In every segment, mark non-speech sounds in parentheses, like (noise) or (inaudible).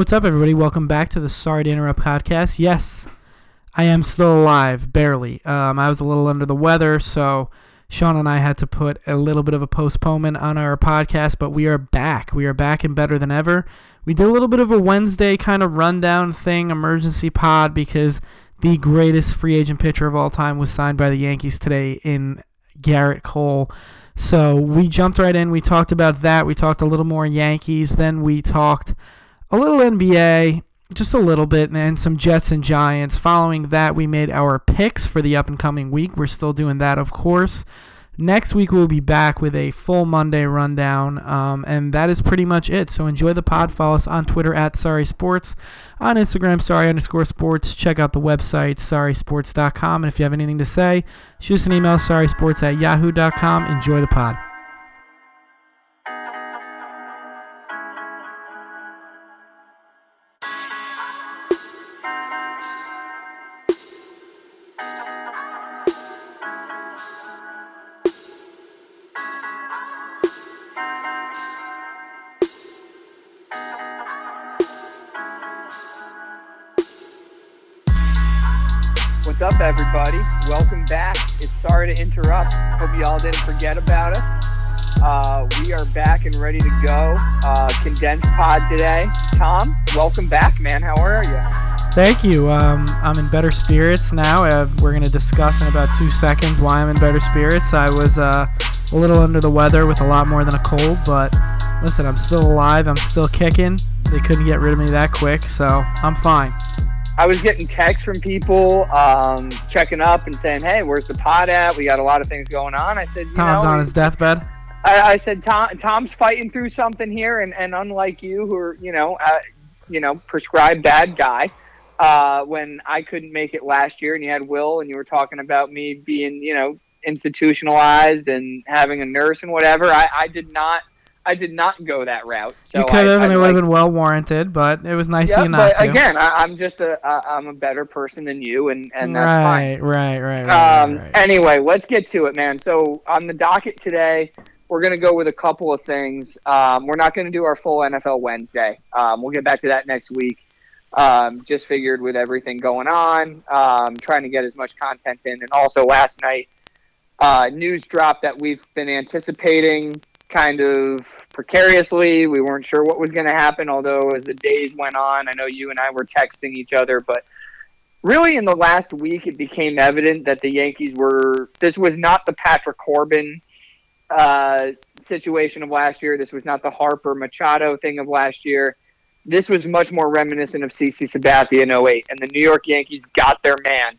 What's up, everybody? Welcome back to the Sorry to Interrupt podcast. Yes, I am still alive, barely. Um, I was a little under the weather, so Sean and I had to put a little bit of a postponement on our podcast, but we are back. We are back and better than ever. We did a little bit of a Wednesday kind of rundown thing, emergency pod, because the greatest free agent pitcher of all time was signed by the Yankees today in Gerrit Cole. So we jumped right in. We talked about that. We talked a little more Yankees. Then we talked a little NBA, just a little bit, and some Jets and Giants. Following that, we made our picks for the up and coming week. We're still doing that, of course. Next week, we'll be back with a full Monday rundown, um, and that is pretty much it. So enjoy the pod. Follow us on Twitter at Sorry Sports, on Instagram, Sorry underscore Sports. Check out the website, SorrySports.com. And if you have anything to say, shoot us an email, SorrySports at Yahoo.com. Enjoy the pod. Everybody? Welcome back. It's sorry to interrupt. Hope you all didn't forget about us. Uh, we are back and ready to go. Uh, condensed pod today. Tom, welcome back, man. How are you? Thank you. Um, I'm in better spirits now. Uh, we're going to discuss in about two seconds why I'm in better spirits. I was uh, a little under the weather with a lot more than a cold, but listen, I'm still alive. I'm still kicking. They couldn't get rid of me that quick, so I'm fine. I was getting texts from people um, checking up and saying, "Hey, where's the pod at? We got a lot of things going on." I said, "You Tom's know, on his deathbed. I, I said Tom, Tom's fighting through something here, and, and unlike you, who are you know, uh, you know, prescribed bad guy. Uh, when I couldn't make it last year, and you had Will, and you were talking about me being, you know, institutionalized and having a nurse and whatever. I, I did not, I did not go that route. So you could have, and it would have like- been well warranted, but it was nice Yeah, you not but to. again, I, I'm just a, I, I'm a better person than you, and and that's fine. right, right, right, right, Um, right. Anyway, let's get to it, man. So on the docket today, we're going to go with a couple of things. Um, we're not going to do our full NFL Wednesday. Um, we'll get back to that next week. Um, just figured with everything going on, um, trying to get as much content in. And also last night, uh, news dropped that we've been anticipating kind of precariously. We weren't sure what was going to happen, although as the days went on, I know you and I were texting each other, but really in the last week it became evident that the Yankees were this was not the Patrick Corbin uh, situation of last year. This was not the Harper Machado thing of last year. This was much more reminiscent of CC Sabathia in 08 and the New York Yankees got their man.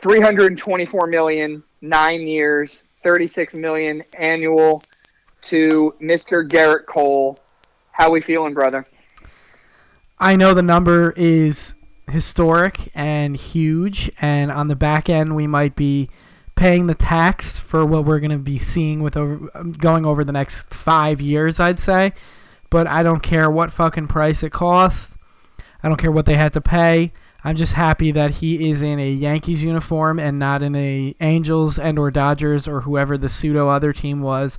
324 million, 9 years, 36 million annual to Mr. Gerrit Cole. How we feeling, brother? I know the number is historic and huge, and on the back end, we might be paying the tax for what we're going to be seeing with over, going over the next five years, I'd say. But I don't care what fucking price it costs. I don't care what they had to pay. I'm just happy that he is in a Yankees uniform and not in a Angels and or Dodgers or whoever the pseudo other team was.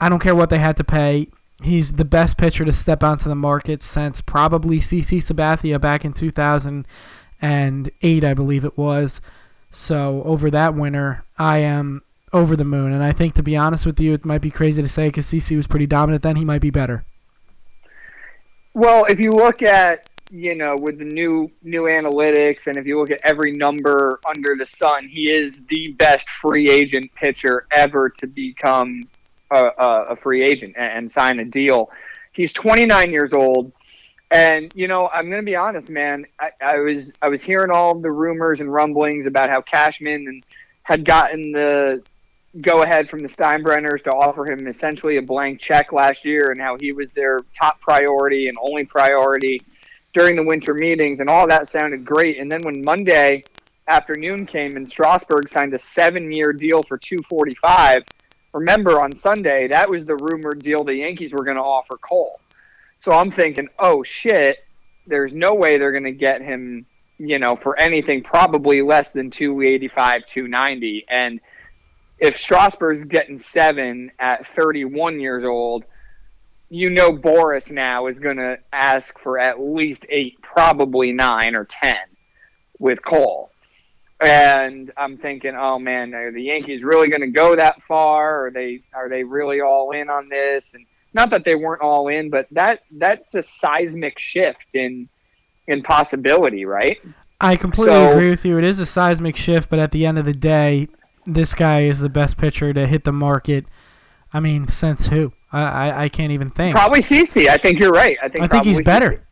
I don't care what they had to pay. He's the best pitcher to step onto the market since probably CC Sabathia back in 2008, I believe it was. So over that winter, I am over the moon. And I think, to be honest with you, it might be crazy to say because CC was pretty dominant then. He might be better. Well, if you look at you know with the new new analytics, and if you look at every number under the sun, he is the best free agent pitcher ever to become a, a, free agent and, and sign a deal. He's 29 years old, and you know I'm going to be honest, man. I, I was I was hearing all the rumors and rumblings about how Cashman and had gotten the go ahead from the Steinbrenners to offer him essentially a blank check last year and how he was their top priority and only priority during the winter meetings and all that sounded great. And then when Monday afternoon came and Strasburg signed a seven year deal for two forty five, remember on Sunday that was the rumored deal the Yankees were gonna offer Cole. So I'm thinking, oh shit, there's no way they're gonna get him, you know, for anything probably less than two eighty five, two ninety. And if Strasburg's getting seven at 31 years old, you know Boras now is going to ask for at least eight, probably nine or ten with Cole. And I'm thinking, oh man, are the Yankees really going to go that far? Are they are they really all in on this? And not that they weren't all in, but that that's a seismic shift in in possibility, right? I completely So- agree with you. It is a seismic shift, but at the end of the day, this guy is the best pitcher to hit the market. I mean, since who? I I, I can't even think. Probably CC. I think you're right. I think I think he's better.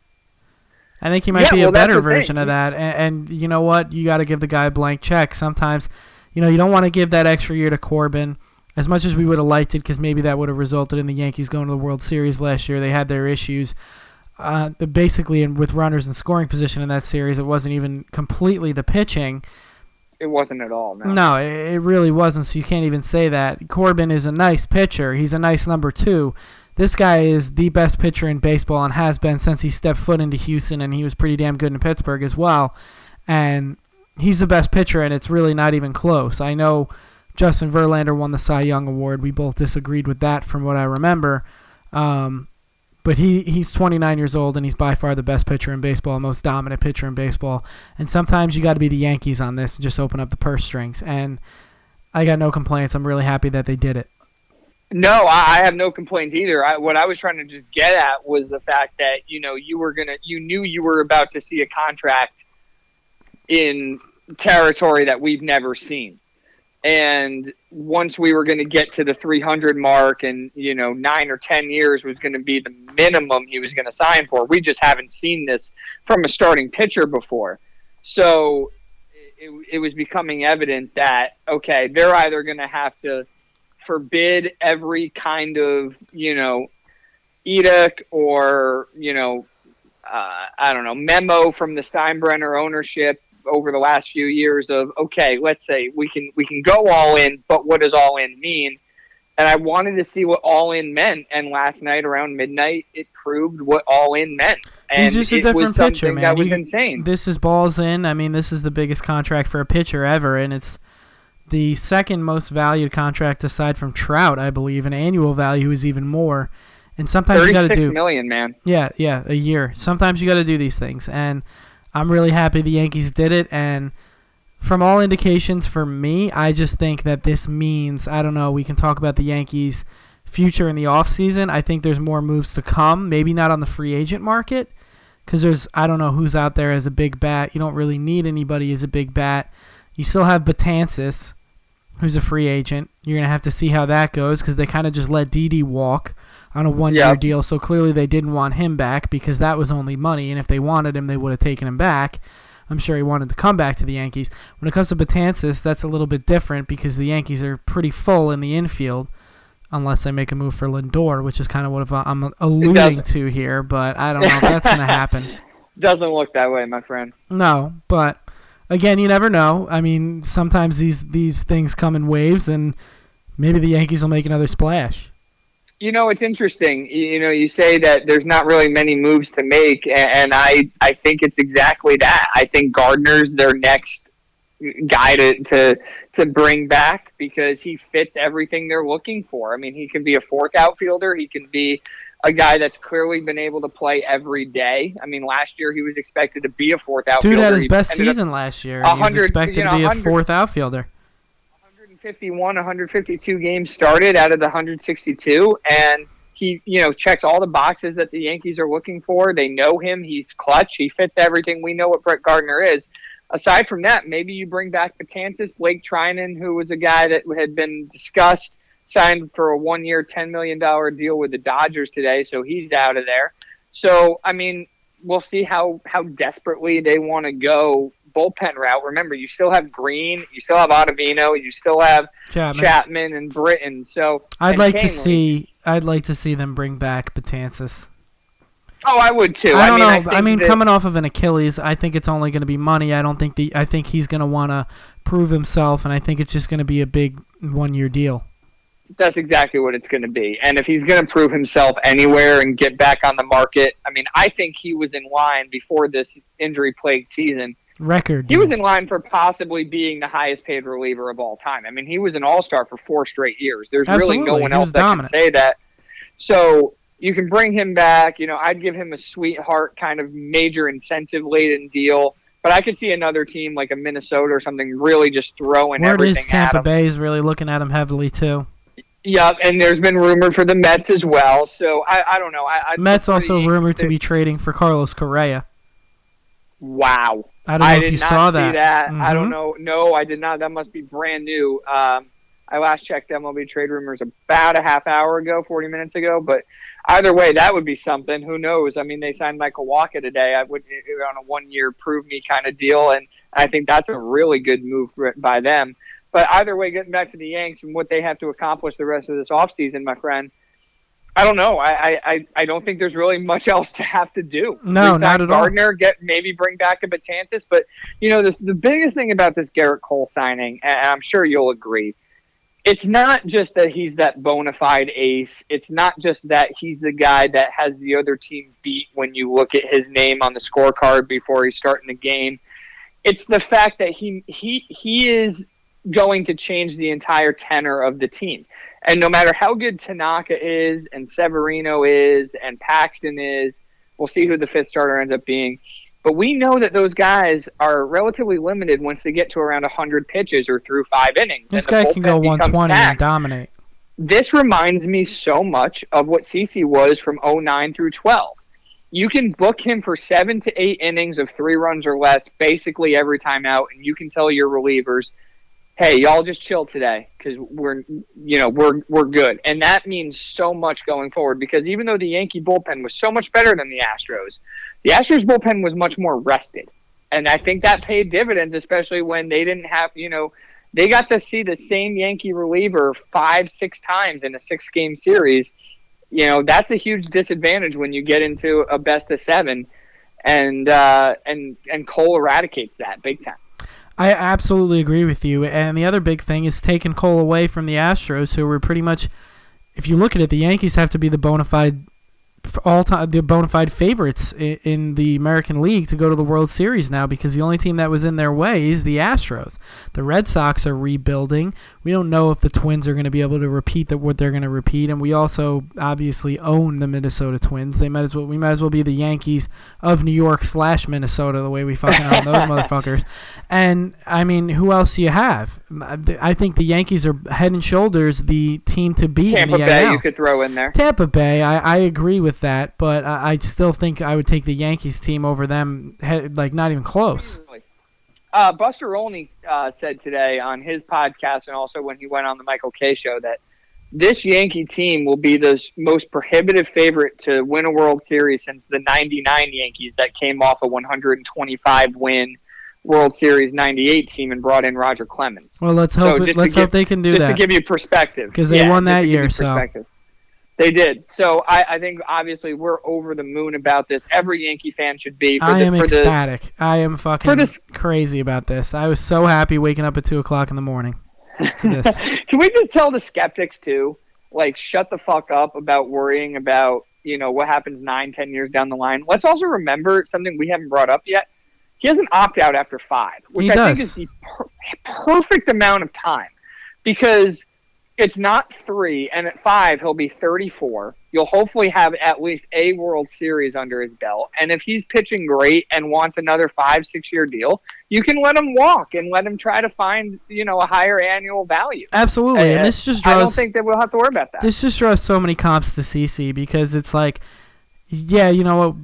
I think he might Yeah, be well, a better the thing. version of that. And, and you know what? You got to give the guy a blank check. Sometimes, you know, you don't want to give that extra year to Corbin. As much as we would have liked it, because maybe that would have resulted in the Yankees going to the World Series last year. They had their issues. Uh, basically, in, with runners in scoring position in that series, it wasn't even completely the pitching. It wasn't at all. No. No, it, it really wasn't. So you can't even say that. Corbin is a nice pitcher. He's a nice number two. This guy is the best pitcher in baseball and has been since he stepped foot into Houston, and he was pretty damn good in Pittsburgh as well. And he's the best pitcher, and it's really not even close. I know Justin Verlander won the Cy Young Award. We both disagreed with that from what I remember. Um, but he, he's 29 years old, and he's by far the best pitcher in baseball, most dominant pitcher in baseball. And sometimes you got to be the Yankees on this and just open up the purse strings. And I got no complaints. I'm really happy that they did it. No, I, I have no complaints either. I, what I was trying to just get at was the fact that you know you were gonna, you knew you were about to see a contract in territory that we've never seen, and once we were going to get to the 300 mark, and you know nine or ten years was going to be the minimum he was going to sign for. We just haven't seen this from a starting pitcher before, so it, it was becoming evident that okay, they're either going to have to forbid every kind of you know edict or you know uh, I don't know memo from the Steinbrenner ownership over the last few years of okay, let's say we can we can go all in, but what does all in mean? And I wanted to see what all in meant, and last night around midnight, it proved what all in meant. And He's just a different pitcher, man. That was You- insane. This is balls in. I mean, this is the biggest contract for a pitcher ever, and it's the second most valued contract aside from Trout, I believe. And annual value is even more. And sometimes you got to do million, man. Yeah, yeah, a year. Sometimes you got to do these things, and I'm really happy the Yankees did it. And from all indications, for me, I just think that this means I don't know. We can talk about the Yankees' future in the offseason. I think there's more moves to come. Maybe not on the free agent market, because there's I don't know who's out there as a big bat. You don't really need anybody as a big bat. You still have Betances, who's a free agent. You're gonna have to see how that goes because they kind of just let Didi walk on a one-year Yeah. deal. So clearly they didn't want him back because that was only money, and if they wanted him, they would have taken him back. I'm sure he wanted to come back to the Yankees. When it comes to Betances, that's a little bit different because the Yankees are pretty full in the infield, unless they make a move for Lindor, which is kind of what I'm alluding to here. But I don't know if that's going (laughs) to happen. Doesn't look that way, my friend. No, but again, you never know. I mean, sometimes these these things come in waves, and maybe the Yankees will make another splash. You know, it's interesting. You, know, you say that there's not really many moves to make, and I, I think it's exactly that. I think Gardner's their next guy to, to to bring back because he fits everything they're looking for. I mean, he can be a fourth outfielder. He can be a guy that's clearly been able to play every day. I mean, last year he was expected to be a fourth outfielder. Dude had his best season last year. He was expected you know, to be a fourth outfielder. 151, 152 games started out of the 162, and he, you know, checks all the boxes that the Yankees are looking for. They know him; he's clutch. He fits everything. We know what Brett Gardner is. Aside from that, maybe you bring back Betances, Blake Treinen, who was a guy that had been discussed, signed for a one-year, ten million dollar deal with the Dodgers today, so he's out of there. So, I mean, we'll see how how desperately they want to go bullpen route. Remember, you still have Green, you still have Ottavino, you still have Chapman. Chapman and Britton. So I'd like to see. I'd like to see them bring back Betances. Oh, I would too. I don't mean, know. I, I, mean, that- coming off of an Achilles, I think it's only going to be money. I don't think the. I think he's going to want to prove himself, and I think it's just going to be a big one-year deal. That's exactly what it's going to be. And if he's going to prove himself anywhere and get back on the market, I mean, I think he was in line before this injury-plagued season. Record. He was in line for possibly being the highest-paid reliever of all time. I mean, he was an all-star for four straight years. There's really no one else that dominant. can say that. So you can bring him back. You know, I'd give him a sweetheart kind of major incentive laden deal. But I could see another team like a Minnesota or something really just throwing Word everything is Tampa at him. Bay is really looking at him heavily too. Yep, and there's been rumored for the Mets as well. So I, I don't know. I, I'd Mets also rumored to be trading for Carlos Correa. Wow. I don't know I if you saw see that. that. I don't Mhm. know. No, I did not. That must be brand new. Um, I last checked MLB trade rumors about a half hour ago, 40 minutes ago. But either way, that would be something. Who knows? I mean, they signed Michael Wacha today. I would on a one-year prove me kind of deal, and I think that's a really good move by them. But either way, getting back to the Yanks and what they have to accomplish the rest of this offseason, my friend. I don't know. I, I, I- don't think there's really much (laughs) else to have to do. No, Resign not at all. Gardner, get maybe bring back a Betances, but you know the the biggest thing about this Gerrit Cole signing, and I'm sure you'll agree, it's not just that he's that bona fide ace. It's not just that he's the guy that has the other team beat when you look at his name on the scorecard before he's starting the game. It's the fact that he he he is going to change the entire tenor of the team. And no matter how good Tanaka is and Severino is and Paxton is, we'll see who the fifth starter ends up being. But we know that those guys are relatively limited once they get to around 100 pitches or through five innings. This guy can go bullpen becomes 120 and dominate. This reminds me so much of what CC was from 09 through 12. You can book him for seven to eight innings of three runs or less basically every time out, and you can tell your relievers, hey, y'all just chill today because we're, you know, we're we're good, and that means so much going forward. Because even though the Yankee bullpen was so much better than the Astros, the Astros bullpen was much more rested, and I think that paid dividends, especially when they didn't have, you know, they got to see the same Yankee reliever five, six times in a six-game series. You know, that's a huge disadvantage when you get into a best of seven, and uh, and and Cole eradicates that big time. I absolutely agree with you. And the other big thing is taking Cole away from the Astros, who were pretty much, if you look at it, the Yankees have to be the bona fide, all time, the bona fide favorites in, in the American League to go to the World Series now because the only team that was in their way is the Astros. The Red Sox are rebuilding. We don't know if the Twins are going to be able to repeat the, what they're going to repeat, and we also obviously own the Minnesota Twins. They might as well we might as well be the Yankees of New York slash Minnesota the way we fucking own those (laughs) motherfuckers. And I mean, who else do you have? I think the Yankees are head and shoulders the team to beat Tampa in the Bay, AL. you could throw in there. Tampa Bay, I, I agree with that, but I, I still think I would take the Yankees team over them, he- like not even close. Uh, Buster Olney uh, said today on his podcast and also when he went on the Michael Kay show that this Yankee team will be the most prohibitive favorite to win a World Series since the 99 Yankees that came off a 125 win World Series 98 team and brought in Roger Clemens. Well, let's hope just to let's give- hope they can do just that. to give you perspective, because they Yeah, won that year, so. They did. So I, I think obviously we're over the moon about this. Every Yankee fan should be. For I the, am for ecstatic. I am fucking this- crazy about this. I was so happy waking up at two o'clock in the morning to (laughs) this. Can we just tell the skeptics too, like, shut the fuck up about worrying about you know what happens nine, ten years down the line? Let's also remember something we haven't brought up yet. He has an opt out after five, which He I does. think is the per- perfect amount of time because it's not three, and at five he'll be 34. You'll hopefully have at least a World Series under his belt, and if he's pitching great and wants another five, six year deal, you can let him walk and let him try to find you know a higher annual value. Absolutely, and Uh, this just I don't think that we'll have to worry about that. this just draws so many comps to CC because it's like, yeah, you know what,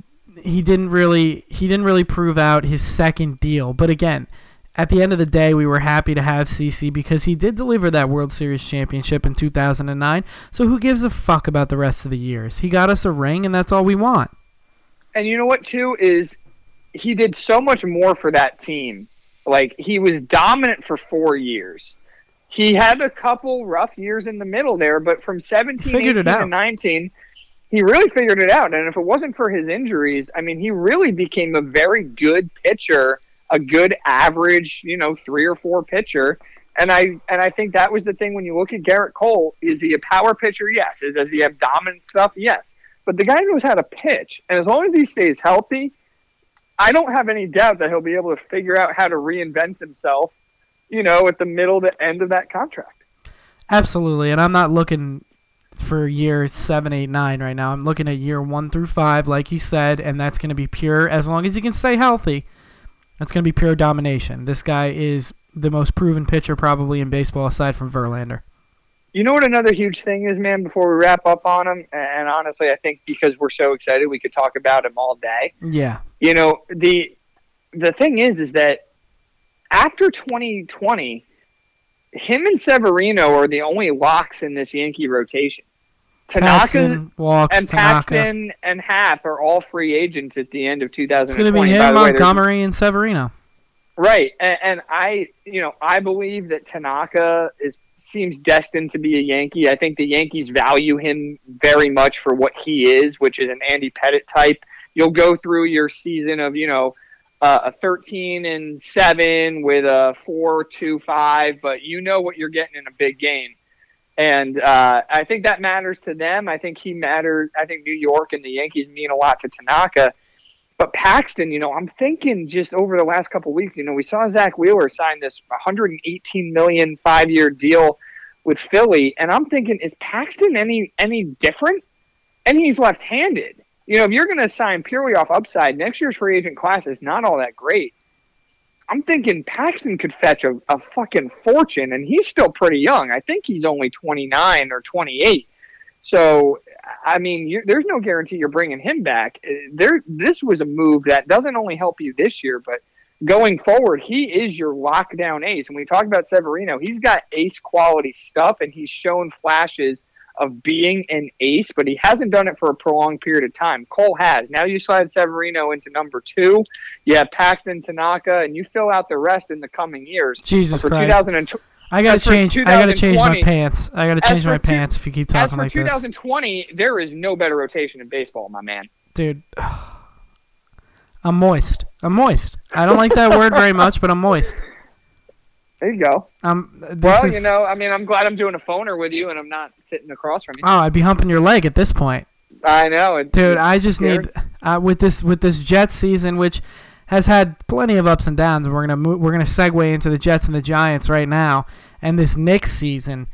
he didn't really he didn't really prove out his second deal, but again. At the end of the day, we were happy to have CC because he did deliver that World Series championship in 2009. So who gives a fuck about the rest of the years? He got us a ring, and that's all we want. and you know what too is he did so much more for that team. Like he was dominant for four years. He had a couple rough years in the middle there, but from 17, Figured 18, it out. and 19, he really figured it out. And if it wasn't for his injuries, I mean, he really became a very good pitcher, a good average, you know, three or four pitcher. And I and I think that was the thing when you look at Gerrit Cole. Is he a power pitcher? Yes. Does he have dominant stuff? Yes. But the guy knows how to pitch, and as long as he stays healthy, I don't have any doubt that he'll be able to figure out how to reinvent himself. You know, at the middle, to end of that contract. Absolutely, and I'm not looking for year seven, eight, nine right now. I'm looking at year one through five, like you said, and that's going to be pure. As long as he can stay healthy, that's going to be pure domination. This guy is the most proven pitcher probably in baseball aside from Verlander. You know what another huge thing is, man. Before we wrap up on him, and honestly, I think because we're so excited, we could talk about him all day. Yeah. You know the the thing is, is that after 2020, him and Severino are the only locks in this Yankee rotation. Tanaka walks, and Tanaka. Paxton and Happ are all free agents at the end of 2020. It's going to be him, the way, Montgomery, and Severino. Right, and, and I, you know, I believe that Tanaka is seems destined to be a Yankee. I think the Yankees value him very much for what he is, which is an Andy Pettitte type. You'll go through your season of, you know, uh, a 13 and 7 with a 4 2 5, but you know what you're getting in a big game. And uh, I think that matters to them. I think he matters. I think New York and the Yankees mean a lot to Tanaka. But Paxton, you know, I'm thinking just over the last couple weeks, you know, we saw Zack Wheeler sign this 118 million five year deal with Philly, and I'm thinking, is Paxton any any different? And he's left handed. You know, if you're going to sign purely off upside, next year's free agent class is not all that great. I'm thinking Paxton could fetch a, a fucking fortune, and he's still pretty young. I think he's only 29 or 28. So, I mean, you, there's no guarantee you're bringing him back. Uh, There, this was a move that doesn't only help you this year, but going forward, he is your lockdown ace. And we talk about Severino, he's got ace quality stuff, and he's shown flashes of being an ace, but he hasn't done it for a prolonged period of time. Cole has. Now you slide Severino into number two. You have Paxton, Tanaka, and you fill out the rest in the coming years. Jesus for Christ. 2020. I gotta change. I gotta change my pants. I gotta change my two- pants if you keep talking like this, 2020, there is no better rotation in baseball, my man. dude. (sighs) I'm moist. I'm moist. I don't like that word very much, but I'm moist. (laughs) There you go. Um, Well, is, you know, I mean, I'm glad I'm doing a phoner with you and I'm not sitting across from you. Oh, I'd be humping your leg at this point, I know, it, dude. I just Scared? need uh, with this with this Jets season, which has had plenty of ups and downs. We're gonna move, we're gonna segue into the Jets and the Giants right now, and this Knicks season.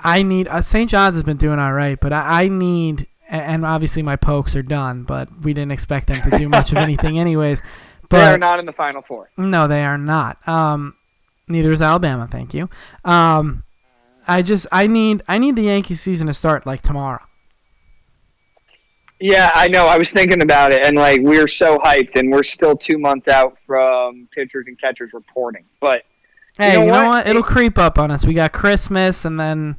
I need uh, St. John's has been doing all right, but I, I need and obviously my pokes are done, but we didn't expect them to do much of anything (laughs) anyways. But, they are not in the final four. no, they are not. Um, neither is Alabama. Thank you. Um, I just I need I need the Yankee season to start like tomorrow. Yeah, I know. I was thinking about it, and like we're so hyped, and we're still two months out from pitchers and catchers reporting. But Hey, know you know, what? what? It'll creep up on us. We got Christmas, and then,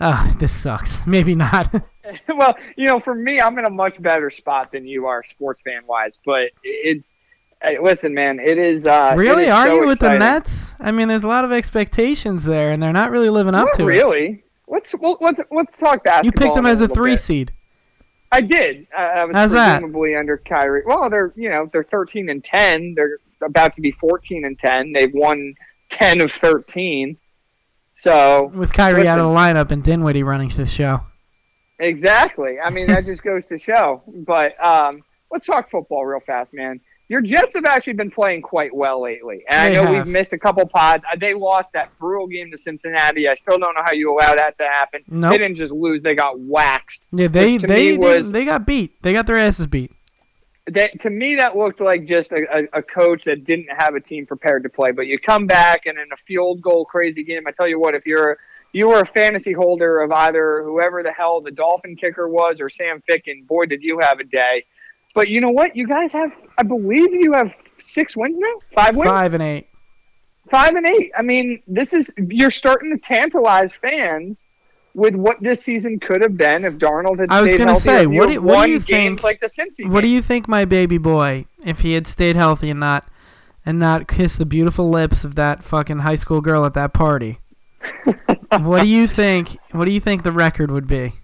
uh, this sucks. (laughs) Maybe not. (laughs) well, you know, for me, I'm in a much better spot than you are, sports fan wise. But it's hey, listen, man, it is. Uh, really? is Are so you with the. Nets? I mean, there's a lot of expectations there, and they're not really living up Not to it. really. Let's well, let's let's talk basketball. You picked them as a three bit. seed. I did. I, I was How's that? presumably under Kyrie. Well, they're you know they're 13 and 10. They're about to be 14 and 10. They've won 10 of 13. So With Kyrie out of the lineup and Dinwiddie running the show. exactly. I mean that just goes to show. But um, let's talk football real fast, man. Your Jets have actually been playing quite well lately, and I know have. we've missed a couple pods. Uh, They lost that brutal game to Cincinnati. I still don't know how you allow that to happen. Nope. They didn't just lose; they got waxed. Yeah, they they was- they got beat. They got their asses beat. that to me that looked like just a, a, a coach that didn't have a team prepared to play. But you come back and in a field goal crazy game, I tell you what, if you're you were a fantasy holder of either whoever the hell the Dolphin kicker was or Sam Ficken, boy did you have a day. But you know what? You guys have I believe you have six wins now? Five wins? Five and eight. Five and eight. I mean, this is you're starting to tantalize fans with what this season could have been if Darnold had I was gonna say, or if you what do- what do you think- like the Cincy What do you think, my baby boy, if he had stayed healthy and not and not kissed the beautiful lips of that fucking high school girl at that party? (laughs) what do you think? What do you think the record would be?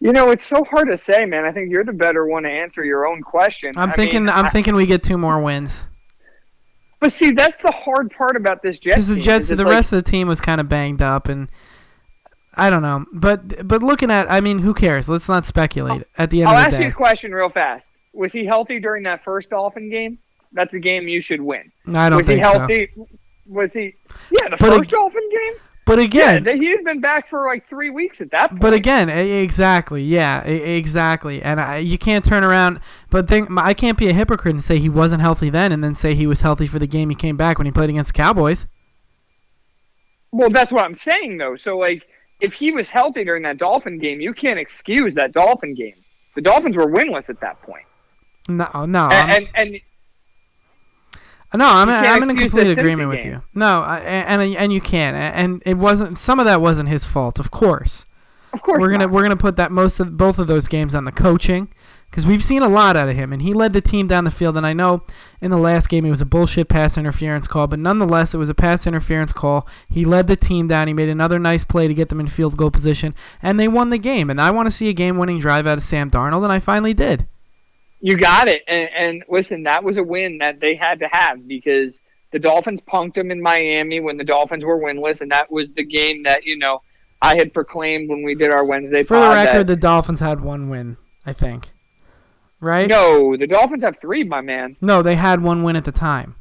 You know, it's so hard to say, man. I think you're the better one to answer your own question. I'm I thinking. mean, I'm I- thinking we get two more wins but see, that's the hard part about this Jets. because the Jets, the like- rest of the team was kind of banged up, and I don't know. But but looking at, I mean, who cares? Let's not speculate. Oh, at the end I'll of ask the you a question real fast. Was he healthy during that first Dolphin game? That's a game you should win. No, I don't was he think so. healthy? Was he? Yeah, the But first Dolphin game. But again, they, he had been back for like three weeks at that point. But again, exactly, yeah, exactly, and I, you can't turn around. But think, I can't be a hypocrite and say he wasn't healthy then, and then say he was healthy for the game he came back when he played against the Cowboys. well, that's what I'm saying though. So like, if he was healthy during that Dolphin game, you can't excuse that Dolphin game. The Dolphins were winless at that point. No, no, And and, and no, I'm, I'm in complete agreement with game. you. No, I, and and you can, and it wasn't. Some of that wasn't his fault, of course. of course we're gonna we're gonna put that most of both of those games on the coaching because we've seen a lot out of him and he led the team down the field and I know in the last game it was a bullshit pass interference call but nonetheless it was a pass interference call he led the team down he made another nice play to get them in field goal position and they won the game and I want to see a game winning drive out of Sam Darnold and I finally did You got it. And, and listen, that was a win that they had to have because the Dolphins punked them in Miami when the Dolphins were winless, and that was the game that you know I had proclaimed when we did our Wednesday. for the record the Dolphins had one win I think right no, the Dolphins have three, my man. no they had one win at the time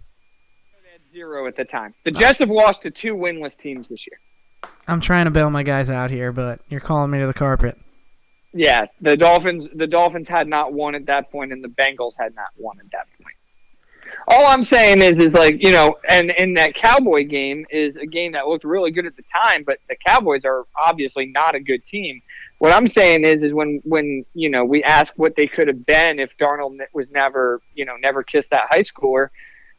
They had zero at the time. The oh. Jets have lost to two winless teams this year. I'm trying to bail my guys out here but you're calling me to the carpet Yeah, the Dolphins. The Dolphins had not won at that point, and the Bengals had not won at that point. All I'm saying is, is like you know, and in that Cowboy game is a game that looked really good at the time, but the Cowboys are obviously not a good team. What I'm saying is, is when when you know we ask what they could have been if Darnold was never you know never kissed that high schooler.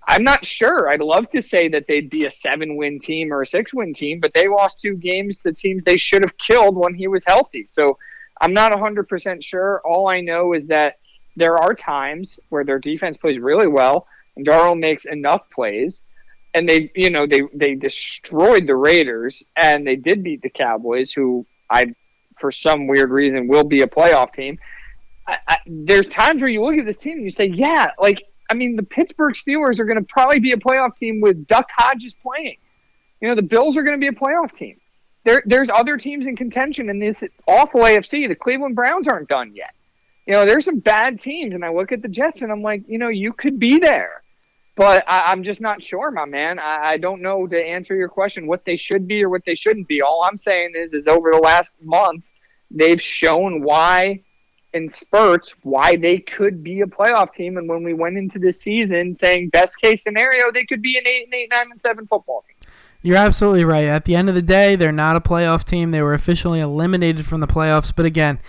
I'm not sure. I'd love to say that they'd be a seven win team or a six win team, but they lost two games to teams they should have killed when he was healthy. So I'm not 100% sure. All I know is that there are times where their defense plays really well and Darnold makes enough plays and they you know they they destroyed the Raiders and they did beat the Cowboys who I for some weird reason will be a playoff team. I, I, there's times where you look at this team and you say, yeah, like I mean the Pittsburgh Steelers are going to probably be a playoff team with Duck Hodges playing. You know the Bills are going to be a playoff team. There, there's other teams in contention in this awful AFC. The Cleveland Browns aren't done yet. You know, there's some bad teams, and I look at the Jets and I'm like, you know, you could be there, but I, I'm just not sure, my man. I, I don't know to answer your question what they should be or what they shouldn't be. All I'm saying is, is over the last month, they've shown why, in spurts, why they could be a playoff team. And when we went into the season saying best case scenario, they could be an eight and eight, nine and seven football team. You're absolutely right. At the end of the day, they're not a playoff team. They were officially eliminated from the playoffs. But again,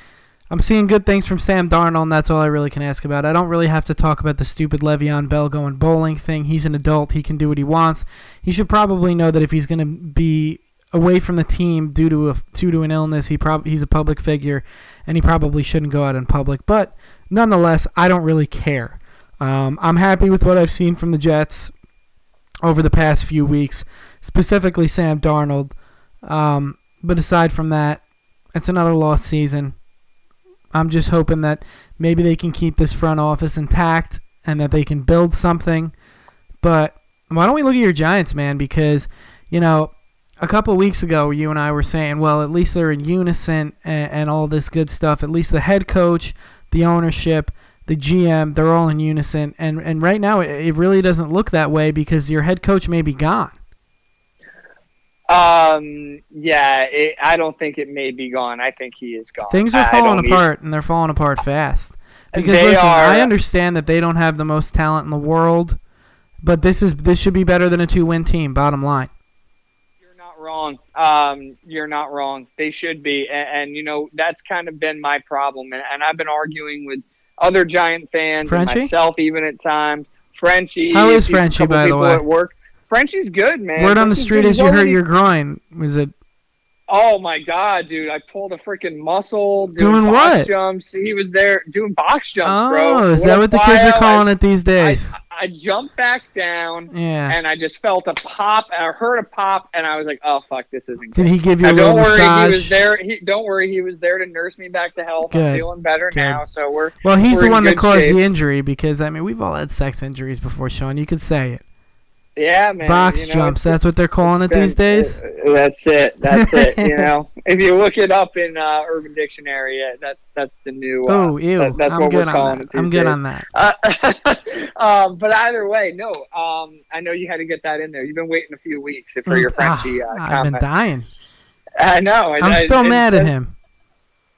I'm seeing good things from Sam Darnold, and that's all I really can ask about. I don't really have to talk about the stupid Le'Veon Bell going bowling thing. He's an adult. He can do what he wants. He should probably know that if he's going to be away from the team due to a, due to an illness, he prob- he's a public figure, and he probably shouldn't go out in public. But nonetheless, I don't really care. Um, I'm happy with what I've seen from the Jets over the past few weeks specifically Sam Darnold. Um, but aside from that, it's another lost season. I'm just hoping that maybe they can keep this front office intact and that they can build something. But why don't we look at your Giants, man? Because, you know, a couple weeks ago, you and I were saying, well, at least they're in unison and, and all this good stuff. At least the head coach, the ownership, the GM, they're all in unison. And, and right now, it, it really doesn't look that way because your head coach may be gone. Um. Yeah. It, I don't think it may be gone. I think he is gone. Things are falling apart, and they're falling apart fast. Because They listen, are- I understand that they don't have the most talent in the world, but this is this should be better than a two-win team. Bottom line. You're not wrong. Um, you're not wrong. They should be, and, and you know that's kind of been my problem, and, and I've been arguing with other Giant fans and myself even at times. Frenchie, How is Frenchie, by the way? At work. Frenchie's good, man. Word on the street is you hurt your groin. Was it? Oh my god, dude! I pulled a freaking muscle Doing doing, box what? jumps. He was there doing box jumps, Oh, bro. is that what the kids are calling it these days? I jumped back down Yeah. and I just felt a pop. I heard a pop, and I was like, "Oh fuck, this isn't." Good. Did good. he give you Now, a don't little worry, he was massage? there. He, don't worry, he was there to nurse me back to health. Good. I'm feeling better Good. now, so we're. Well, he's we're the one that caused shape. the injury because I mean we've all had sex injuries before, Sean. You could say it. Yeah, man. Box you know, jumps. That's what they're calling it been- these days. That's it. That's it. You (laughs) know, if you look it up in uh, Urban Dictionary, uh, that's that's the new. Uh, Oh, ew. that- that's I'm what good we're on calling that. it. I'm good days. on that. Uh, (laughs) um, but either way, no. Um, I know you had to get that in there. You've been waiting a few weeks for your Ah, Frenchie uh, I've been dying. I know. and I'm still and- mad at him.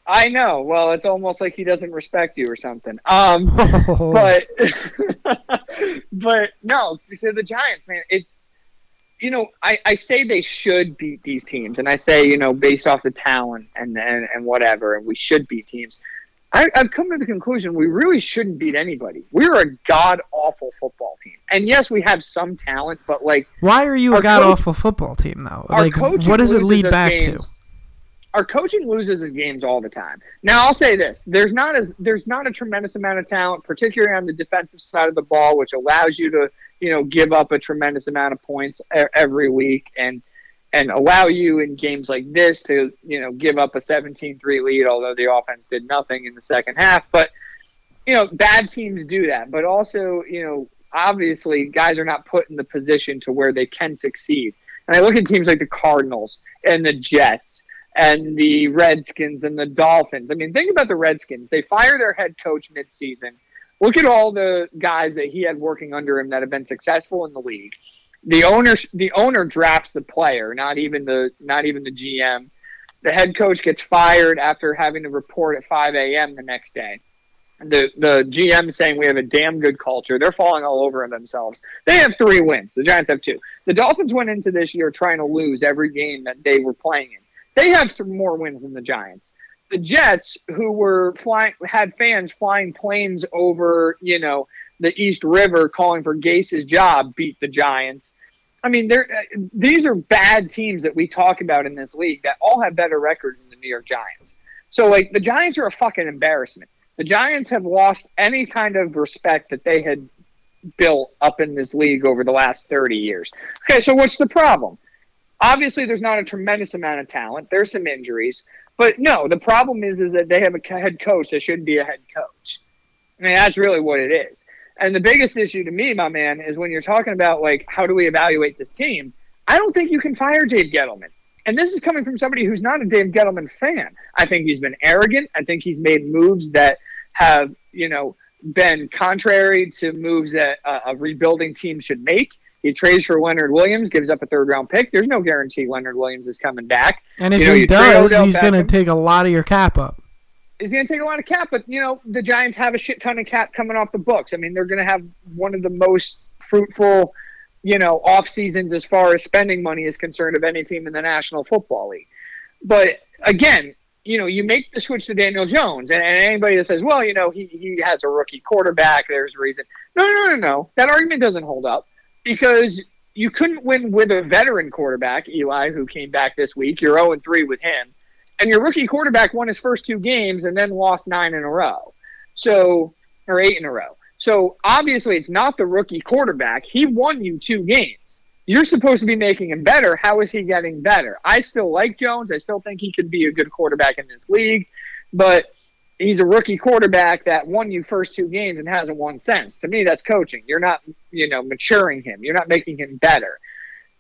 I know. Well, it's almost like he doesn't respect you or something. Um, (laughs) but (laughs) but no, so the Giants, man, it's you know, I, I say they should beat these teams, and I say you know based off the talent and and, and whatever, and we should beat teams. I, I've come to the conclusion we really shouldn't beat anybody. We're a god awful football team, and yes, we have some talent, but like Why are you a god awful football team though? Like, what does it lead back games. to? Our coaching loses his games all the time. Now I'll say this: there's not as there's not a tremendous amount of talent, particularly on the defensive side of the ball, which allows you to you know give up a tremendous amount of points every week and and allow you in games like this to you know give up a 17-3 lead, although the offense did nothing in the second half. But you know, bad teams do that, but also you know obviously guys are not put in the position to where they can succeed. And I look at teams like the Cardinals and the Jets and the Redskins and the Dolphins. I mean, think about the Redskins. They fire their head coach midseason. Look at all the guys that he had working under him that have been successful in the league. The owner, the owner drafts the player, not even the, not even the GM. The head coach gets fired after having to report at 5 a.m. the next day. The the GM saying we have a damn good culture. They're falling all over themselves. They have three wins. The Giants have two. The Dolphins went into this year trying to lose every game that they were playing in. They have th- more wins than the Giants. The Jets, who were flying, had fans flying planes over, you know, the East River calling for Gase's job, beat the Giants. I mean, they're, uh, these are bad teams that we talk about in this league that all have better records than the New York Giants. So, like, the Giants are a fucking embarrassment. The Giants have lost any kind of respect that they had built up in this league over the last 30 years. Okay, so what's the problem? Obviously, there's not a tremendous amount of talent. There's some injuries, but no, the problem is is that they have a head coach that shouldn't be a head coach. I mean, that's really what it is. And the biggest issue to me, my man, is when you're talking about like how do we evaluate this team. I don't think you can fire Dave Gettleman. And this is coming from somebody who's not a Dave Gettleman fan. I think he's been arrogant. I think he's made moves that have, you know, been contrary to moves that a, a rebuilding team should make. He trades for Leonard Williams, gives up a third round pick. There's no guarantee Leonard Williams is coming back. And if You know, he does, he's going to take a lot of your cap up. He's going to take a lot of cap, but you know the Giants have a shit ton of cap coming off the books. I mean, they're going to have one of the most fruitful, you know, off seasons as far as spending money is concerned of any team in the National Football League. But again, you know, you make the switch to Daniel Jones, and, and anybody that says, well, you know, he, he has a rookie quarterback, there's a reason. No, no, no, no. That argument doesn't hold up because you couldn't win with a veteran quarterback, Eli, who came back this week. You're 0 3 with him. And your rookie quarterback won his first two games and then lost nine in a row. So, or eight in a row. So obviously, it's not the rookie quarterback. He won you two games. You're supposed to be making him better. How is he getting better? I still like Jones. I still think he could be a good quarterback in this league, but he's a rookie quarterback that won you first two games and hasn't won since. To me, that's coaching. You're not, you know, maturing him. You're not making him better.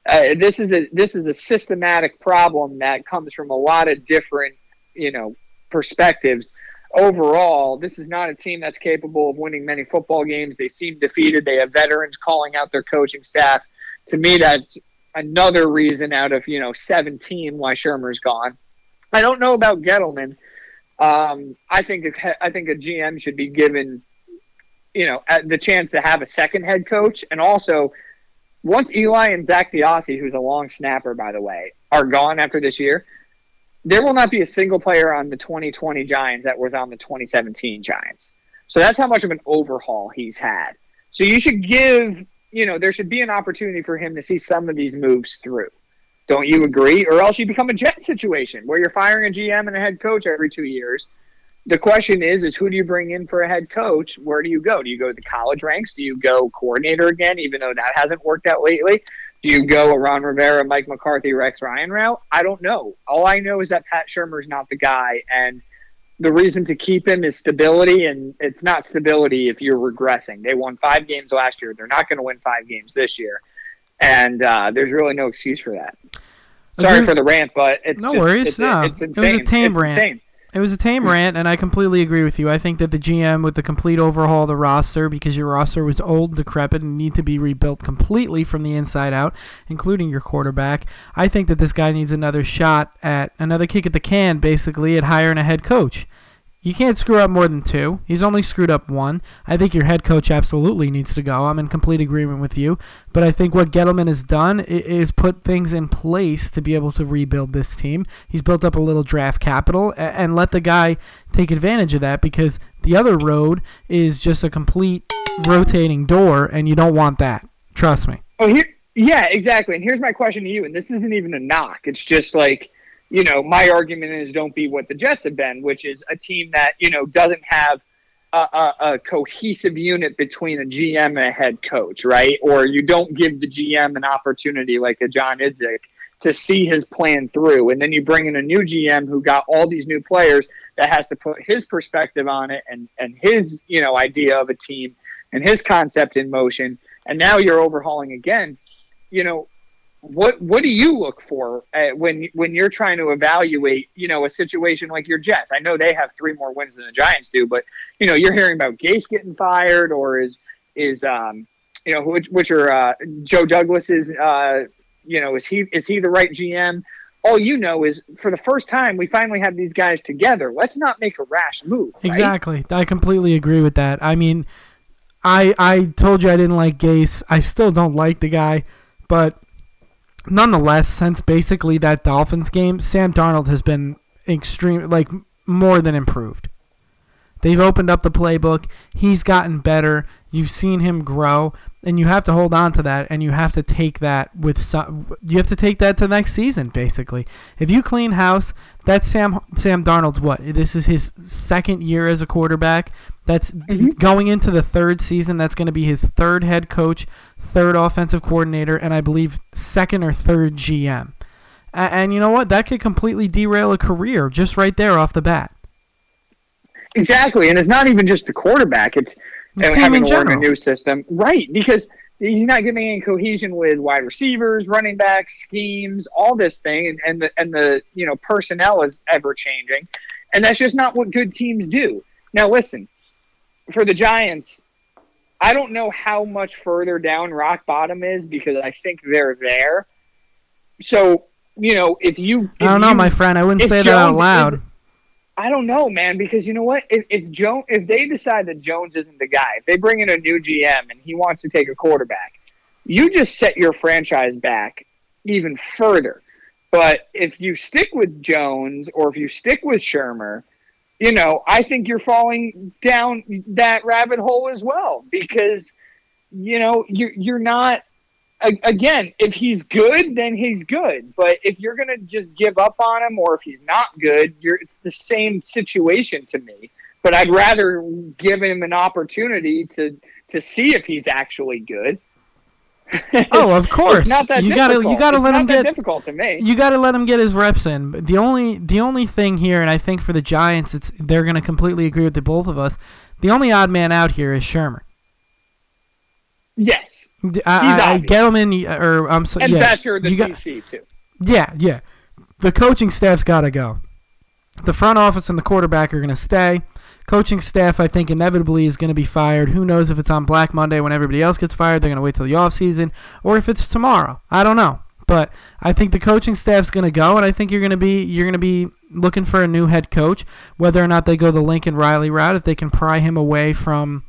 Uh, this is a this is a systematic problem that comes from a lot of different, you know, perspectives. Overall, this is not a team that's capable of winning many football games. They seem defeated. They have veterans calling out their coaching staff. To me, that's another reason out of you know 17 why Shurmur's gone. I don't know about Gettleman. Um, I think a, I think a GM should be given, you know, the chance to have a second head coach, and also once Eli and Zak DeOssie, who's a long snapper by the way, are gone after this year, there will not be a single player on the 2020 Giants that was on the 2017 Giants. So that's how much of an overhaul he's had. So you should give, you know, there should be an opportunity for him to see some of these moves through. Don't you agree? Or else you become a jet situation where you're firing a GM and a head coach every two years. The question is, is who do you bring in for a head coach? Where do you go? Do you go to the college ranks? Do you go coordinator again, even though that hasn't worked out lately? Do you go a Ron Rivera, Mike McCarthy, Rex Ryan route? I don't know. All I know is that Pat Shurmur's not the guy, and the reason to keep him is stability, and it's not stability if you're regressing. They won five games last year. They're not going to win five games this year. And uh, there's really no excuse for that. Sorry for the rant, but it's No just, worries, It's, no. it's It was a tame it's rant. insane. It was a tame rant, and I completely agree with you. I think that the GM with the complete overhaul of the roster, because your roster was old, decrepit, and need to be rebuilt completely from the inside out, including your quarterback. I think that this guy needs another shot at another kick at the can, basically, at hiring a head coach. You can't screw up more than two. He's only screwed up one. I think your head coach absolutely needs to go. I'm in complete agreement with you. But I think what Gettleman has done is put things in place to be able to rebuild this team. He's built up a little draft capital and let the guy take advantage of that because the other road is just a complete rotating door, and you don't want that. Trust me. Oh, here, yeah, exactly. And here's my question to you, and this isn't even a knock. It's just like, you know, my argument is don't be what the Jets have been, which is a team that you know doesn't have a, a, a cohesive unit between a GM and a head coach, right? Or you don't give the GM an opportunity like a John Idzik to see his plan through, and then you bring in a new GM who got all these new players that has to put his perspective on it and and his you know idea of a team and his concept in motion, and now you're overhauling again. You know, what what do you look for uh, when when you're trying to evaluate you know a situation like your Jets? I know they have three more wins than the Giants do, but you know you're hearing about Gase getting fired or is is um you know which which are uh, Joe Douglas is uh you know is he is he the right GM? All you know is for the first time we finally have these guys together. Let's not make a rash move. right? Exactly. I completely agree with that. I mean, I I told you I didn't like Gase. I still don't like the guy, but nonetheless, since basically that Dolphins game, Sam Darnold has been extreme, like more than improved. They've opened up the playbook. He's gotten better. You've seen him grow, and you have to hold on to that, and you have to take that with some. You have to take that to next season, basically. If you clean house, that's Sam Sam Darnold's what? This is his second year as a quarterback. That's Mhm. going into the third season. That's going to be his third head coach, third offensive coordinator, and I believe second or third GM. A- And you know what? That could completely derail a career just right there off the bat. Exactly, and it's not even just the quarterback; it's The and team having to learn a new system, right? Because he's not getting any cohesion with wide receivers, running backs, schemes, all this thing, and, and the and the you know personnel is ever changing, and that's just not what good teams do. Now, listen, for the Giants, I don't know how much further down rock bottom is because I think they're there. So you know, if you, I don't if know, you- my friend. I wouldn't if say that out loud. is- I don't know, man, because you know what? If if Jones, if they decide that Jones isn't the guy, if they bring in a new GM and he wants to take a quarterback, you just set your franchise back even further. But if you stick with Jones or if you stick with Shurmur, you know, I think you're falling down that rabbit hole as well because you know you're you're not again, if he's good, then he's good. But if you're gonna just give up on him, or if he's not good, you're it's the same situation to me. But I'd rather give him an opportunity to to see if he's actually good. (laughs) Oh, of course. Not that You gotta- you gotta It's let him get- difficult to me. You got to let him get his reps in. But the only the only thing here, and I think for the Giants, it's they're going to completely agree with the both of us. The only odd man out here is Shurmur. yes, I, I. Gettleman, or I'm so, and yeah, Bettcher the got- TC too. yeah, yeah. The coaching staff's got to go. The front office and the quarterback are going to stay. Coaching staff, I think, inevitably is going to be fired. Who knows if it's on Black Monday when everybody else gets fired? They're going to wait till the offseason, or if it's tomorrow. I don't know. But I think the coaching staff's going to go, and I think you're going to be you're going to be looking for a new head coach. Whether or not they go the Lincoln Riley route, if they can pry him away from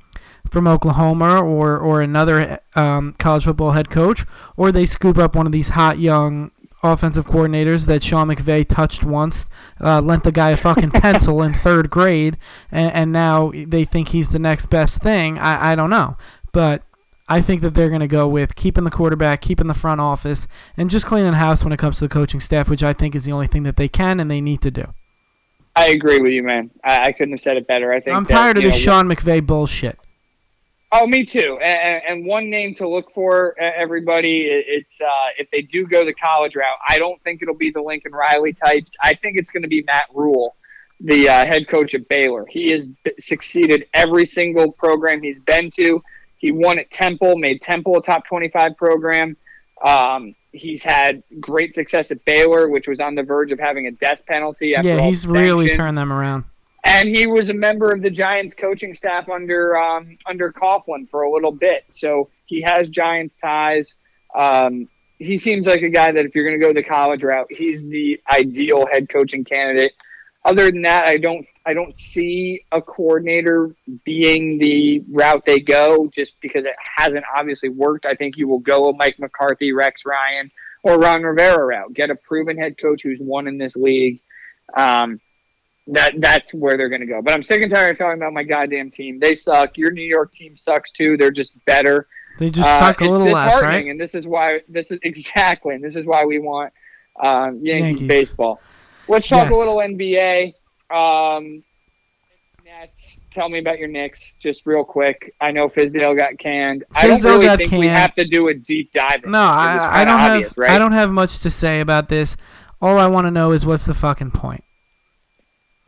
from Oklahoma or or another um, college football head coach, or they scoop up one of these hot young offensive coordinators that Sean McVay touched once, uh, lent the guy a fucking pencil in third grade, and, and now they think he's the next best thing. I, I don't know, but I think that they're going to go with keeping the quarterback, keeping the front office, and just cleaning house when it comes to the coaching staff, which I think is the only thing that they can and they need to do. I agree with you, man. I, I couldn't have said it better. I think I'm that, tired of this know, Sean McVay bullshit. Oh, me too. And, and one name to look for, everybody, it's uh, if they do go the college route. I don't think it'll be the Lincoln Riley types. I think it's going to be Matt Rhule, the uh, head coach at Baylor. He has b- succeeded every single program he's been to. He won at Temple, made Temple a top twenty-five program. Um, he's had great success at Baylor, which was on the verge of having a death penalty. After yeah, he's really turned them around. And he was a member of the Giants coaching staff under um, under Coughlin for a little bit, so he has Giants ties. Um, he seems like a guy that if you're going to go the college route, he's the ideal head coaching candidate. Other than that, I don't I don't see a coordinator being the route they go just because it hasn't obviously worked. I think you will go a Mike McCarthy, Rex Ryan, or Ron Rivera route. Get a proven head coach who's won in this league. Um, that that's where they're going to go. But I'm sick and tired of talking about my goddamn team. They suck. Your New York team sucks too. They're just better. They just Uh, suck a little less, right? And this is why this is (laughs) exactly. And this is why we want um, Yankees, Yankees. baseball. Let's talk Yes. a little NBA. Um, Nets. Tell me about your Knicks, just real quick. I know Fizdale got canned. I don't really think we have to do a deep dive. No, it. It was I, I don't obvious, have Right? I don't have much to say about this. All I want to know is what's the fucking point?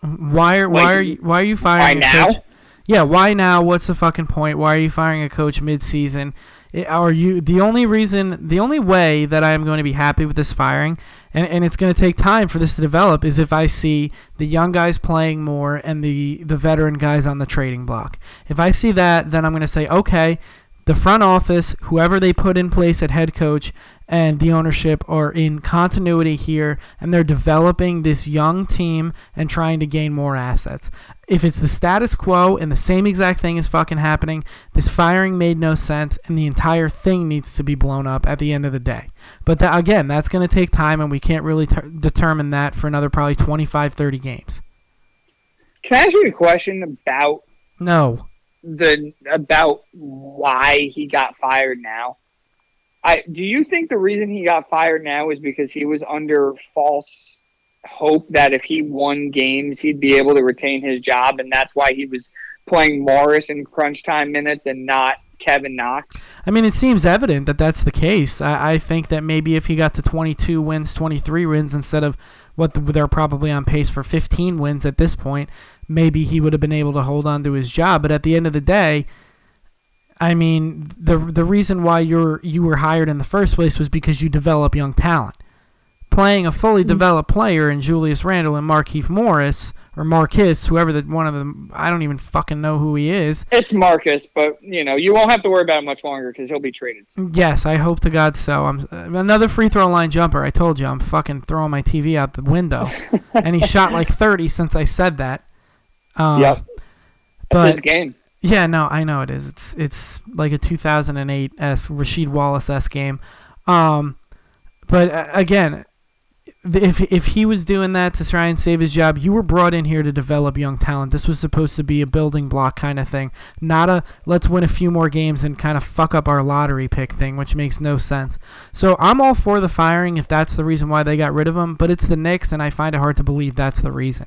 Why are why Like, are you why are you firing why a now? coach? Yeah, why now? What's the fucking point? Why are you firing a coach mid-season? I- Are you the only reason? The only way that I am going to be happy with this firing, and, and it's going to take time for this to develop, is if I see the young guys playing more and the the veteran guys on the trading block. If I see that, then I'm going to say, okay, the front office, whoever they put in place at head coach, and the ownership are in continuity here, and they're developing this young team and trying to gain more assets. If it's the status quo and the same exact thing is fucking happening, this firing made no sense, and the entire thing needs to be blown up at the end of the day. But that, again, that's going to take time, and we can't really ter- determine that for another probably 25, 30 games. Can I ask you a question about No. the about why he got fired now? I do you think the reason he got fired now is because he was under false hope that if he won games he'd be able to retain his job and that's why he was playing Morris in crunch time minutes and not Kevin Knox? I mean, it seems evident that that's the case. I, I think that maybe if he got to 22 wins, 23 wins instead of what the, they're probably on pace for 15 wins at this point, maybe he would have been able to hold on to his job. But at the end of the day, I mean, the the reason why you're you were hired in the first place was because you develop young talent. Playing a fully developed player in Julius Randle and Markieff Morris or Marcus, whoever the one of them, I don't even fucking know who he is. It's Marcus, but you know you won't have to worry about it much longer because he'll be traded. soon. Yes, I hope to God so. I'm another free throw line jumper. I told you I'm fucking throwing my TV out the window, (laughs) and he shot like 30 since I said that. Um, Yep. but His game. Yeah, no, I know it is. It's it's like a 2008 s Rasheed Wallace s game. Um, but uh, again, if if he was doing that to try and save his job, you were brought in here to develop young talent. This was supposed to be a building block kind of thing, not a let's win a few more games and kind of fuck up our lottery pick thing, which makes no sense. So I'm all for the firing if that's the reason why they got rid of him, but it's the Knicks, and I find it hard to believe that's the reason.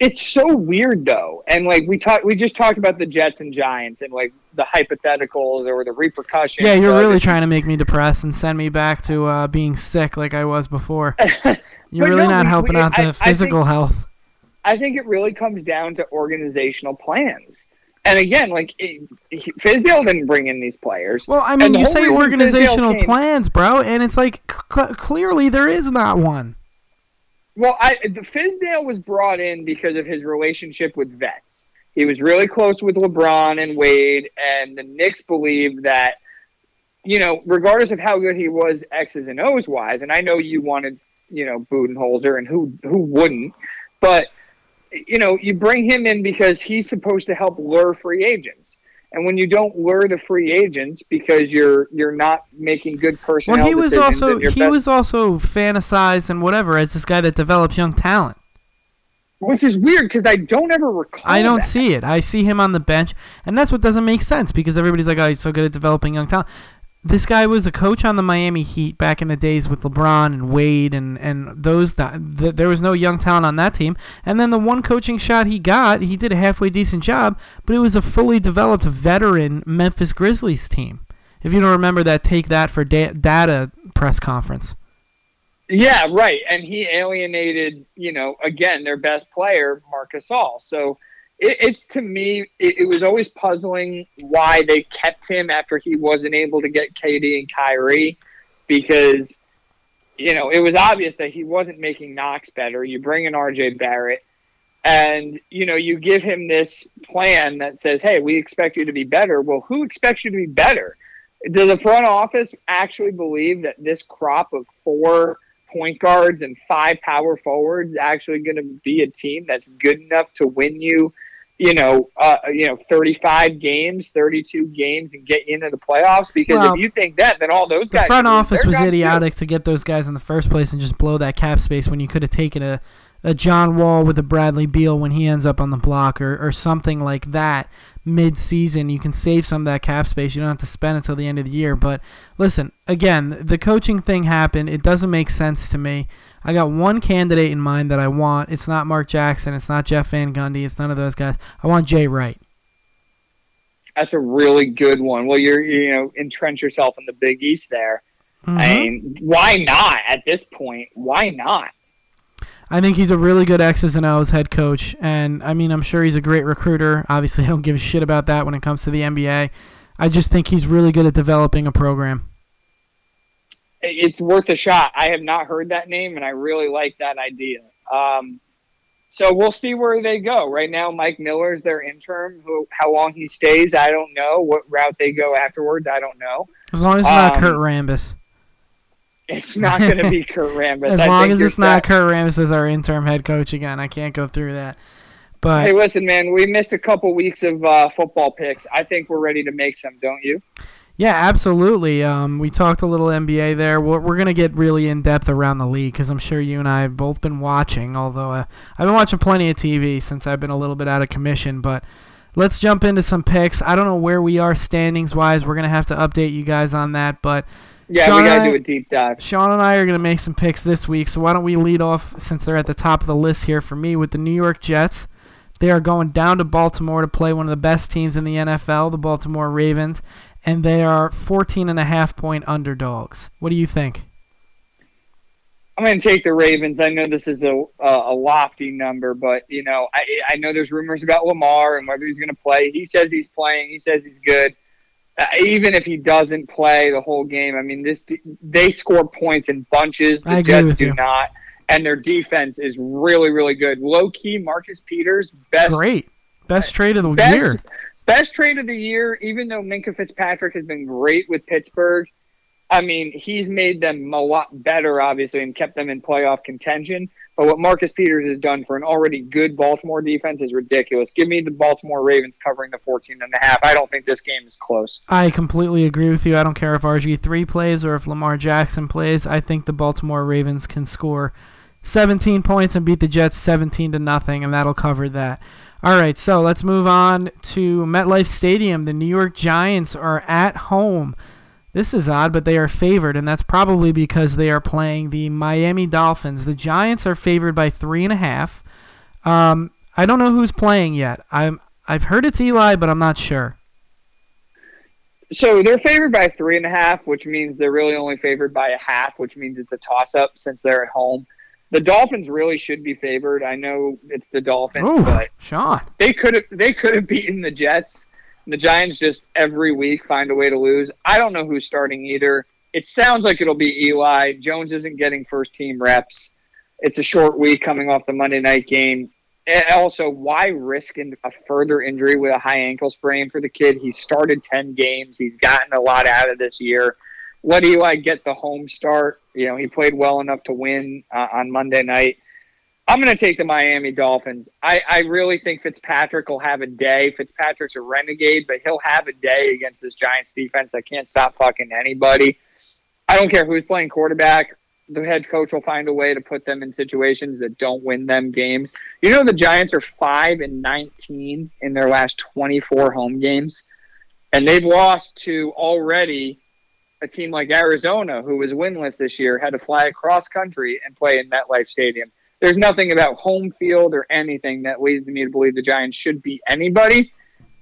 It's so weird though, and like we talked, we just talked about the Jets and Giants and like the hypotheticals or the repercussions. Yeah, you're really it. trying to make me depressed and send me back to uh, being sick like I was before. (laughs) You're really no, not we- helping we- out I- the I think- physical health. I think it really comes down to organizational plans. And again, like it, Fizdale didn't bring in these players. Well, I mean, you say organizational plans, bro, and it's like c- clearly there is not one. Well, I the Fizdale was brought in because of his relationship with vets. He was really close with LeBron and Wade, and the Knicks believed that, you know, regardless of how good he was X's and O's wise, and I know you wanted, you know, Budenholzer, and who who wouldn't, but you know, you bring him in because he's supposed to help lure free agents. And when you don't lure the free agents because you're you're not making good personnel Well, he was also he best- was also fantasized and whatever as this guy that develops young talent. which is weird because I don't ever recall. I don't that. see it. I see him on the bench, and that's what doesn't make sense because everybody's like, "Oh, he's so good at developing young talent." This guy was a coach on the Miami Heat back in the days with LeBron and Wade and and those. th- there was no young talent on that team. And then the one coaching shot he got, he did a halfway decent job, but it was a fully developed veteran Memphis Grizzlies team. If you don't remember that, take that for da- data press conference. Yeah, right. And he alienated, you know, again, their best player, Marc Gasol. So it, it's to me, it, it was always puzzling why they kept him after he wasn't able to get KD and Kyrie. because you know it was obvious that he wasn't making Knox better. You bring in RJ Barrett and you know you give him this plan that says hey we expect you to be better well who expects you to be better does the front office actually believe that this crop of four point guards and five power forwards actually going to be a team that's good enough to win you you know uh, you know 35 games 32 games and get into the playoffs because well, if you think that then all those guys the front office was idiotic too. to get those guys in the first place and just blow that cap space when you could have taken a a John Wall with a Bradley Beal when he ends up on the block or, or something like that mid season. You can save some of that cap space. You don't have to spend until the end of the year. But listen, again, the coaching thing happened. It doesn't make sense to me. I got one candidate in mind that I want. It's not Mark Jackson. It's not Jeff Van Gundy. It's none of those guys. I want Jay Wright. That's a really good one. Well, you're you know entrench yourself in the Big East there. Mm-hmm. I mean, why not at this point? Why not? I think he's a really good X's and O's head coach, and I mean, I'm sure he's a great recruiter. Obviously, I don't give a shit about that when it comes to the NBA. I just think he's really good at developing a program. It's worth a shot. I have not heard that name, and I really like that idea. Um, so we'll see where they go. Right now, Mike Miller is their interim. Who, how long he stays, I don't know. What route they go afterwards, I don't know. As long as it's um, not Kurt Rambis. It's not going to be (laughs) Kurt Rambis. as long as it's set. not Kurt Rambis as our interim head coach again, I can't go through that. But hey, listen, man, we missed a couple weeks of uh, football picks. I think we're ready to make some, don't you? Yeah, absolutely. Um, we talked a little NBA there. We're, we're going to get really in depth around the league because I'm sure you and I have both been watching. Although uh, I've been watching plenty of TV since I've been a little bit out of commission, but. Let's jump into some picks. I don't know where we are standings wise. We're going to have to update you guys on that, but yeah, Sean we gotta do a deep dive. Sean and I are gonna make some picks this week, so why don't we lead off since they're at the top of the list here for me with the New York Jets. They are going down to Baltimore to play one of the best teams in the NFL, the Baltimore Ravens, and they are 14 and a half point underdogs. What do you think? I'm going to take the Ravens. I know this is a a lofty number, but you know I I know there's rumors about Lamar and whether he's going to play. He says he's playing. He says he's good. Uh, even if he doesn't play the whole game, I mean, this they score points in bunches. The Jets do you. not, and their defense is really, really good. Low key, Marcus Peters, best, great, best trade of the best, year, best trade of the year. Even though Minkah Fitzpatrick has been great with Pittsburgh, I mean, he's made them a lot better, obviously, and kept them in playoff contention. But what Marcus Peters has done for an already good Baltimore defense is ridiculous. Give me the Baltimore Ravens covering the 14 and a half. I don't think this game is close. I completely agree with you. I don't care if RG3 plays or if Lamar Jackson plays. I think the Baltimore Ravens can score 17 points and beat the Jets 17 to nothing and that'll cover that. All right, so let's move on to MetLife Stadium. The New York Giants are at home this is odd, but they are favored, and that's probably because they are playing the Miami Dolphins. The Giants are favored by three and a half. Um, I don't know who's playing yet. I'm I've heard it's Eli, but I'm not sure. So they're favored by three and a half, which means they're really only favored by a half, which means it's a toss up since they're at home. The Dolphins really should be favored. I know it's the Dolphins, Ooh, but Sean. they could have they could have beaten the Jets the Giants just every week find a way to lose. I don't know who's starting either. It sounds like it'll be Eli. Jones isn't getting first team reps. It's a short week coming off the Monday night game. And also, why risk a further injury with a high ankle sprain for the kid? He started 10 games. He's gotten a lot out of this year. Let Eli get the home start. You know, he played well enough to win uh, on Monday night. I'm going to take the Miami Dolphins. I, I really think Fitzpatrick will have a day. Fitzpatrick's a renegade, but he'll have a day against this Giants defense that can't stop fucking anybody. I don't care who's playing quarterback. The head coach will find a way to put them in situations that don't win them games. You know, the Giants are 5 and 19 in their last 24 home games, and they've lost to already a team like Arizona, who was winless this year, had to fly across country and play in MetLife Stadium there's nothing about home field or anything that leads me to believe the Giants should beat anybody.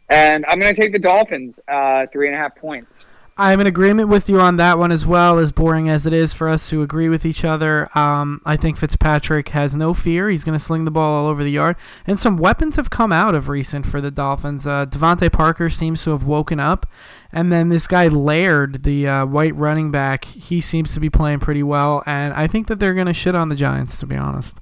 And I'm going to take the Dolphins, uh, three and a half points. I'm in agreement with you on that one as well, as boring as it is for us to agree with each other. Um, I think Fitzpatrick has no fear. He's going to sling the ball all over the yard. And some weapons have come out of recent for the Dolphins. Uh, DeVante Parker seems to have woken up. And then this guy Laird, the uh, white running back, he seems to be playing pretty well. And I think that they're going to shit on the Giants, to be honest.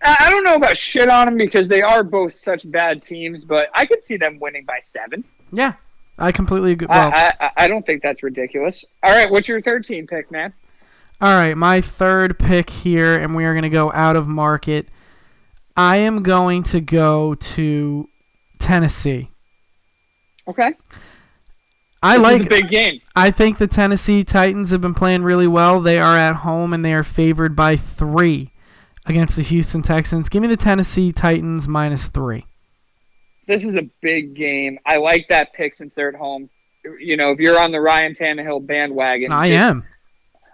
I don't know about shit on them because they are both such bad teams, but I could see them winning by seven. Yeah, I completely agree. Well, I, I, I don't think that's ridiculous. All right, what's your third team pick, man? All right, my third pick here, and we are going to go out of market. I am going to go to Tennessee. Okay. I This like. is a big game. I think the Tennessee Titans have been playing really well. They are at home and they are favored by three against the Houston Texans. Give me the Tennessee Titans minus three. This is a big game. I like that pick since they're at home. You know, if you're on the Ryan Tannehill bandwagon, I am.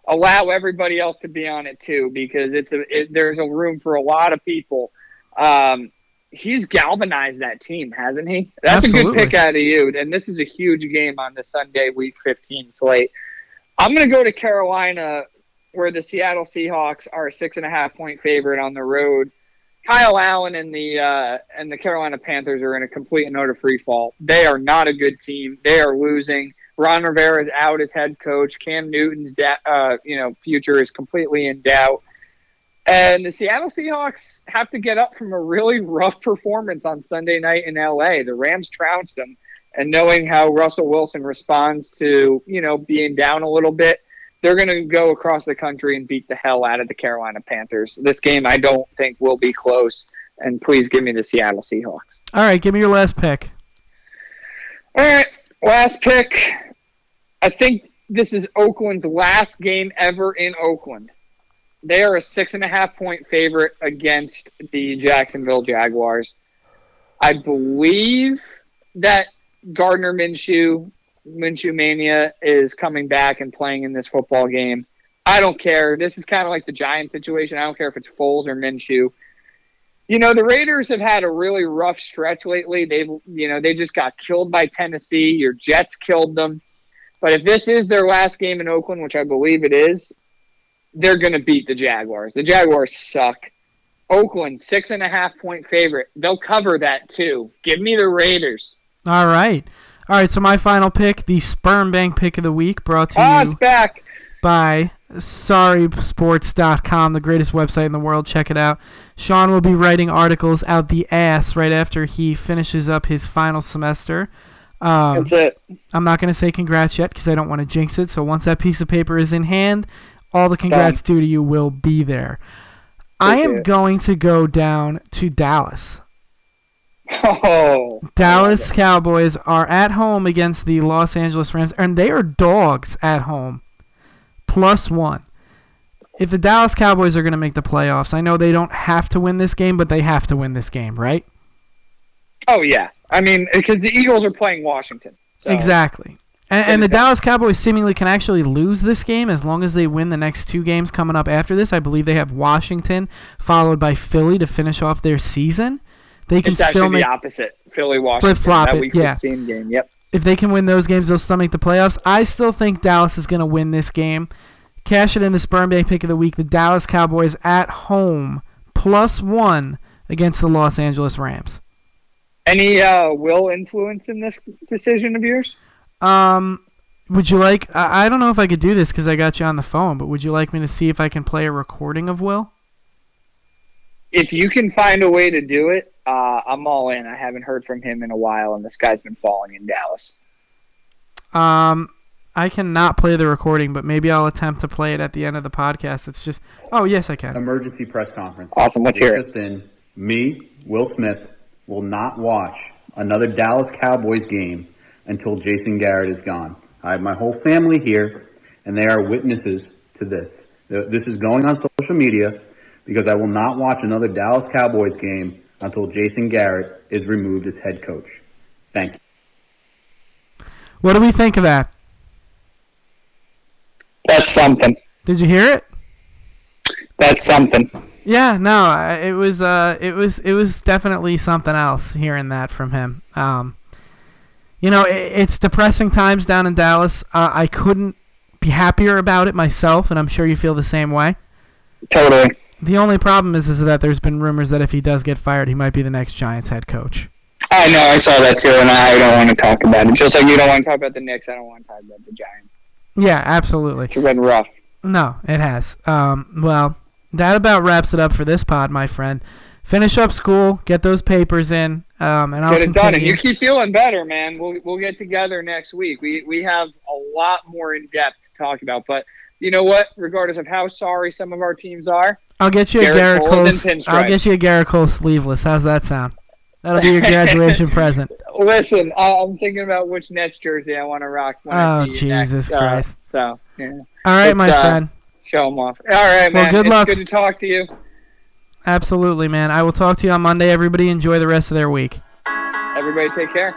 Allow everybody else to be on it too, because it's a it, there's a room for a lot of people. Um, he's galvanized that team, hasn't he? That's a good pick out of you. And this is a huge game on the Sunday Week 15 slate. I'm going to go to Carolina, where the Seattle Seahawks are a six and a half point favorite on the road. Kyle Allen and the uh, and the Carolina Panthers are in a complete and utter free fall. They are not a good team. They are losing. Ron Rivera is out as head coach. Cam Newton's da- uh, you know future is completely in doubt. And the Seattle Seahawks have to get up from a really rough performance on Sunday night in LA. The Rams trounced them, and knowing how Russell Wilson responds to you know being down a little bit, they're going to go across the country and beat the hell out of the Carolina Panthers. This game, I don't think will be close. And please give me the Seattle Seahawks. All right, give me your last pick. All right, last pick. I think this is Oakland's last game ever in Oakland. They are a six and a half point favorite against the Jacksonville Jaguars. I believe that Gardner Minshew, Minshew Mania, is coming back and playing in this football game. I don't care. This is kind of like the Giant situation. I don't care if it's Foles or Minshew. You know, the Raiders have had a really rough stretch lately. They've, you know, they just got killed by Tennessee. Your Jets killed them. But if this is their last game in Oakland, which I believe it is, they're going to beat the Jaguars. The Jaguars suck. Oakland, six and a half point favorite. They'll cover that too. Give me the Raiders. All right. All right, so my final pick, the Sperm Bank pick of the week, brought to Oh, you it's back. by sorrysports.com, the greatest website in the world. Check it out. Sean will be writing articles out the ass right after he finishes up his final semester. Um, That's it. I'm not going to say congrats yet because I don't want to jinx it. So once that piece of paper is in hand, all the congrats due to you will be there. I am it. going to go down to Dallas. Oh, Dallas Cowboys are at home against the Los Angeles Rams, and they are dogs at home, plus one. If the Dallas Cowboys are going to make the playoffs, I know they don't have to win this game, but they have to win this game, right? oh yeah. I mean, eh, because the Eagles are playing Washington. So. Exactly. And, and the Dallas Cowboys seemingly can actually lose this game as long as they win the next two games coming up after this. I believe they have Washington followed by Philly to finish off their season. They can It's still actually make the opposite. Philly Washington. Flip-flop that it, week yeah. 16 game. Yep. if they can win those games, they'll still make the playoffs. I still think Dallas is going to win this game. Cash it in the Sperm Bank pick of the week. The Dallas Cowboys at home plus one against the Los Angeles Rams. Any uh, will influence in this decision of yours? Um, would you like? I, I don't know if I could do this because I got you on the phone, but would you like me to see if I can play a recording of Will? If you can find a way to do it, uh, I'm all in. I haven't heard from him in a while, and this guy's been falling in Dallas. Um, I cannot play the recording, but maybe I'll attempt to play it at the end of the podcast. It's just, oh yes, I can. emergency press conference. Awesome. Let's hear it. Just in, me, Will Smith, will not watch another Dallas Cowboys game until Jason Garrett is gone. I have my whole family here, and they are witnesses to this. This is going on social media because I will not watch another Dallas Cowboys game until Jason Garrett is removed as head coach. Thank you. What do we think of that? That's something. Did you hear it? That's something. Yeah, no, it was uh, it was it was definitely something else hearing that from him. Um, you know, i it's depressing times down in Dallas. Uh, I couldn't be happier about it myself, and I'm sure you feel the same way. Totally. The only problem is, is that there's been rumors that if he does get fired, he might be the next Giants head coach. I know, I saw that too, and I don't want to talk about it. Just like you don't want to talk about the Knicks, I don't want to talk about the Giants. Yeah, absolutely. It's been rough. No, it has. Um, well, that about wraps it up for this pod, my friend. Finish up school, get those papers in, um, and I'll Get it done, and you keep feeling better, man. We'll we'll get together next week. We we have a lot more in depth to talk about, but you know what? Regardless of how sorry some of our teams are, I'll get you a Gerrit Gerrit Cole Cole. I'll get you a Gerrit Cole sleeveless. How's that sound? That'll be your (laughs) graduation present. listen, I, I'm thinking about which Nets jersey I want to rock when I Oh, see you next. Jesus Uh, Christ. so yeah, All right, It's, my uh, friend. show them off. All right, man. Well, good it's luck. good to talk to you. Absolutely, man. I will talk to you on Monday. Everybody enjoy the rest of their week. Everybody, take care.